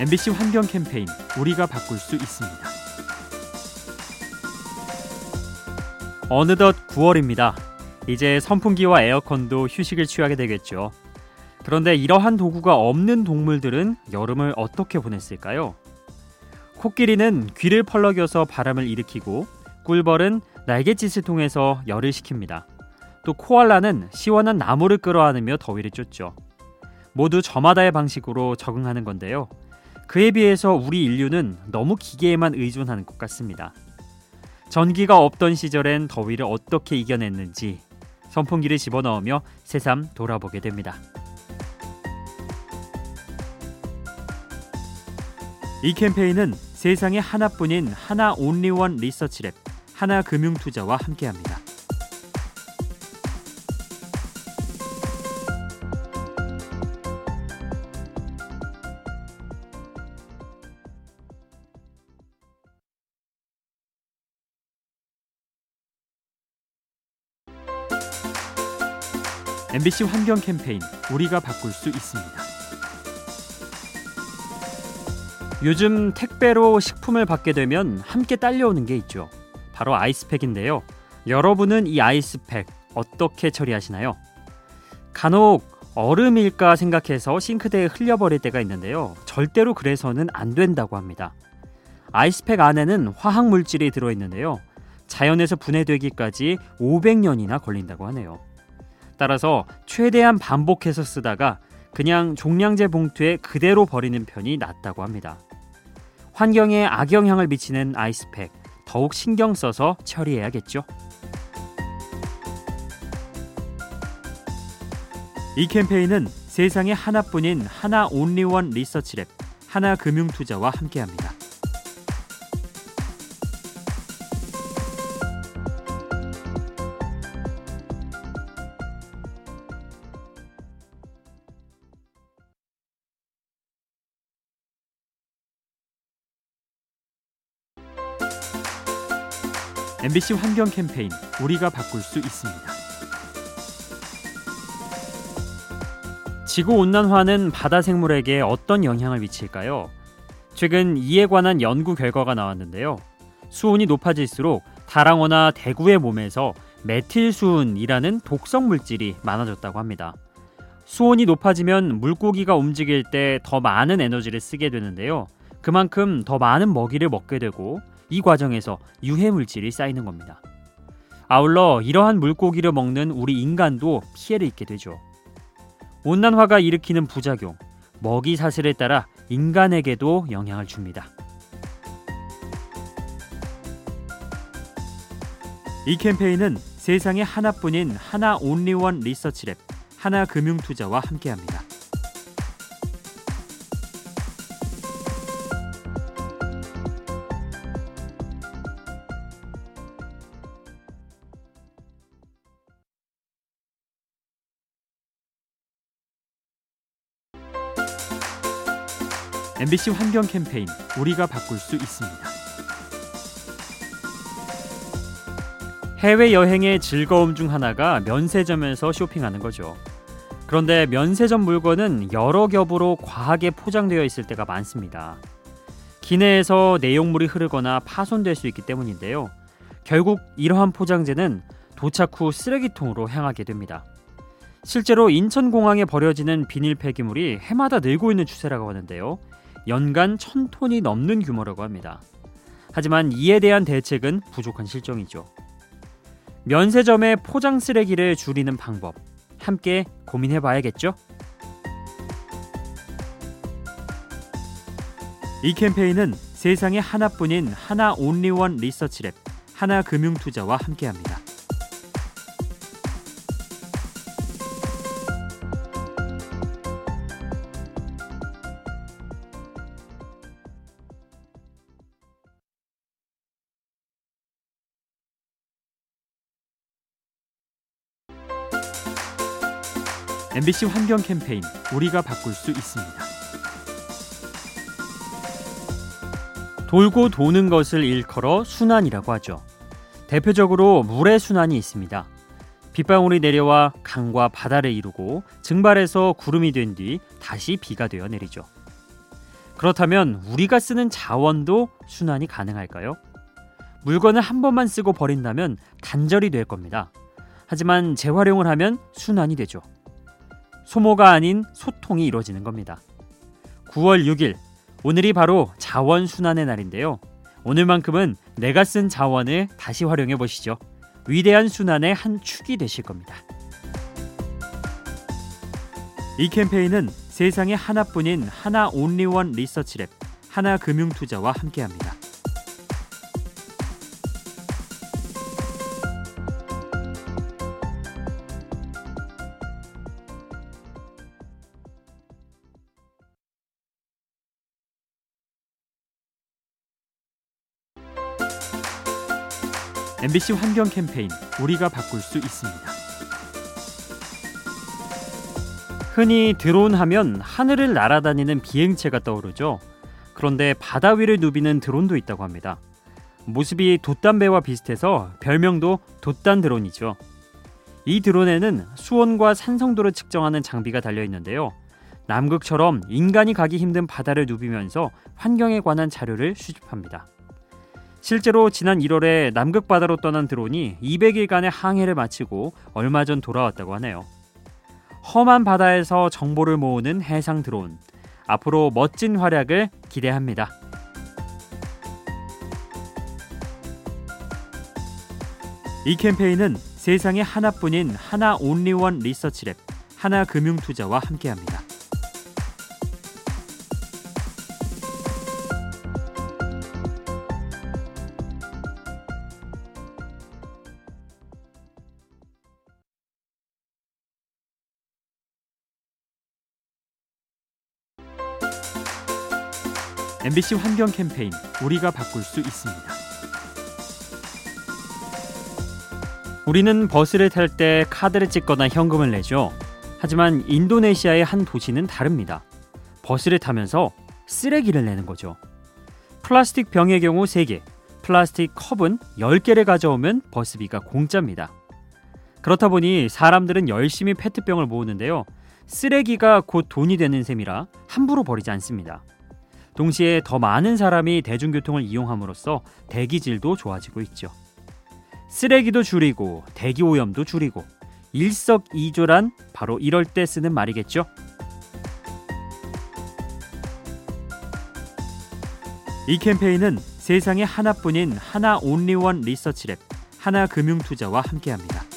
MBC 환경 캠페인 우리가 바꿀 수 있습니다. 어느덧 9월입니다. 이제 선풍기와 에어컨도 휴식을 취하게 되겠죠. 그런데 이러한 도구가 없는 동물들은 여름을 어떻게 보냈을까요? 코끼리는 귀를 펄럭여서 바람을 일으키고 꿀벌은 날갯짓을 통해서 열을 식힙니다. 또 코알라는 시원한 나무를 끌어안으며 더위를 쫓죠. 모두 저마다의 방식으로 적응하는 건데요. 그에 비해서 우리 인류는 너무 기계에만 의존하는 것 같습니다. 전기가 없던 시절엔 더위를 어떻게 이겨냈는지 선풍기를 집어넣으며 새삼 돌아보게 됩니다. 이 캠페인은 세상에 하나뿐인 하나 온리원 리서치랩 하나금융투자와 함께합니다. MBC 환경 캠페인 우리가 바꿀 수 있습니다. 요즘 택배로 식품을 받게 되면 함께 딸려오는 게 있죠. 바로 아이스팩인데요. 여러분은 이 아이스팩 어떻게 처리하시나요? 간혹 얼음일까 생각해서 싱크대에 흘려버릴 때가 있는데요. 절대로 그래서는 안 된다고 합니다. 아이스팩 안에는 화학 물질이 들어 있는데요. 자연에서 분해되기까지 500년이나 걸린다고 하네요. 따라서 최대한 반복해서 쓰다가 그냥 종량제 봉투에 그대로 버리는 편이 낫다고 합니다. 환경에 악영향을 미치는 아이스팩 더욱 신경 써서 처리해야겠죠. 이 캠페인은 세상에 하나뿐인 하나 온리원 리서치랩 하나금융투자와 함께합니다. MBC 환경 캠페인 우리가 바꿀 수 있습니다. 지구 온난화는 바다 생물에게 어떤 영향을 미칠까요? 최근 이에 관한 연구 결과가 나왔는데요. 수온이 높아질수록 다랑어나 대구의 몸에서 메틸수은이라는 독성 물질이 많아졌다고 합니다. 수온이 높아지면 물고기가 움직일 때 더 많은 에너지를 쓰게 되는데요. 그만큼 더 많은 먹이를 먹게 되고 이 과정에서 유해 물질이 쌓이는 겁니다. 아울러 이러한 물고기를 먹는 우리 인간도 피해를 입게 되죠. 온난화가 일으키는 부작용, 먹이 사슬에 따라 인간에게도 영향을 줍니다. 이 캠페인은 세상에 하나뿐인 하나 온리원 리서치랩 하나금융투자와 함께합니다. MBC 환경 캠페인 우리가 바꿀 수 있습니다. 해외 여행의 즐거움 중 하나가 면세점에서 쇼핑하는 거죠. 그런데 면세점 물건은 여러 겹으로 과하게 포장되어 있을 때가 많습니다. 기내에서 내용물이 흐르거나 파손될 수 있기 때문인데요. 결국 이러한 포장재는 도착 후 쓰레기통으로 향하게 됩니다. 실제로 인천공항에 버려지는 비닐 폐기물이 해마다 늘고 있는 추세라고 하는데요. 연간 천톤이 넘는 규모라고 합니다. 하지만 이에 대한 대책은 부족한 실정이죠. 면세점의 포장 쓰레기를 줄이는 방법 함께 고민해 봐야겠죠? 이 캠페인은 세상에 하나뿐인 하나 온리원 리서치랩 하나금융투자와 함께합니다. MBC 환경 캠페인 우리가 바꿀 수 있습니다. 돌고 도는 것을 일컬어 순환이라고 하죠. 대표적으로 물의 순환이 있습니다. 빗방울이 내려와 강과 바다를 이루고 증발해서 구름이 된 뒤 다시 비가 되어 내리죠. 그렇다면 우리가 쓰는 자원도 순환이 가능할까요? 물건을 한 번만 쓰고 버린다면 단절이 될 겁니다. 하지만 재활용을 하면 순환이 되죠. 소모가 아닌 소통이 이루어지는 겁니다. 9월 6일 오늘이 바로 자원 순환의 날인데요. 오늘만큼은 내가 쓴 자원을 다시 활용해 보시죠. 위대한 순환의 한 축이 되실 겁니다. 이 캠페인은 세상에 하나뿐인 하나 온리원 리서치랩 하나금융투자와 함께합니다. MBC 환경 캠페인 우리가 바꿀 수 있습니다. 흔히 드론 하면 하늘을 날아다니는 비행체가 떠오르죠. 그런데 바다 위를 누비는 드론도 있다고 합니다. 모습이 돛담배와 비슷해서 별명도 돛단 드론이죠. 이 드론에는 수온과 산성도를 측정하는 장비가 달려 있는데요. 남극처럼 인간이 가기 힘든 바다를 누비면서 환경에 관한 자료를 수집합니다. 실제로 지난 1월에 남극 바다로 떠난 드론이 200일간의 항해를 마치고 얼마 전 돌아왔다고 하네요. 험한 바다에서 정보를 모으는 해상 드론. 앞으로 멋진 활약을 기대합니다. 이 캠페인은 세상에 하나뿐인 하나 온리원 리서치랩 하나금융투자와 함께합니다. MBC 환경 캠페인 우리가 바꿀 수 있습니다. 우리는 버스를 탈 때 카드를 찍거나 현금을 내죠. 하지만 인도네시아의 한 도시는 다릅니다. 버스를 타면서 쓰레기를 내는 거죠. 플라스틱 병의 경우 3개, 플라스틱 컵은 10개를 가져오면 버스비가 공짜입니다. 그렇다 보니 사람들은 열심히 페트병을 모으는데요. 쓰레기가 곧 돈이 되는 셈이라 함부로 버리지 않습니다. 동시에 더 많은 사람이 대중교통을 이용함으로써 대기질도 좋아지고 있죠. 쓰레기도 줄이고 대기 오염도 줄이고 일석이조란 바로 이럴 때 쓰는 말이겠죠. 이 캠페인은 세상에 하나뿐인 하나 온리원 리서치랩 하나금융투자와 함께합니다.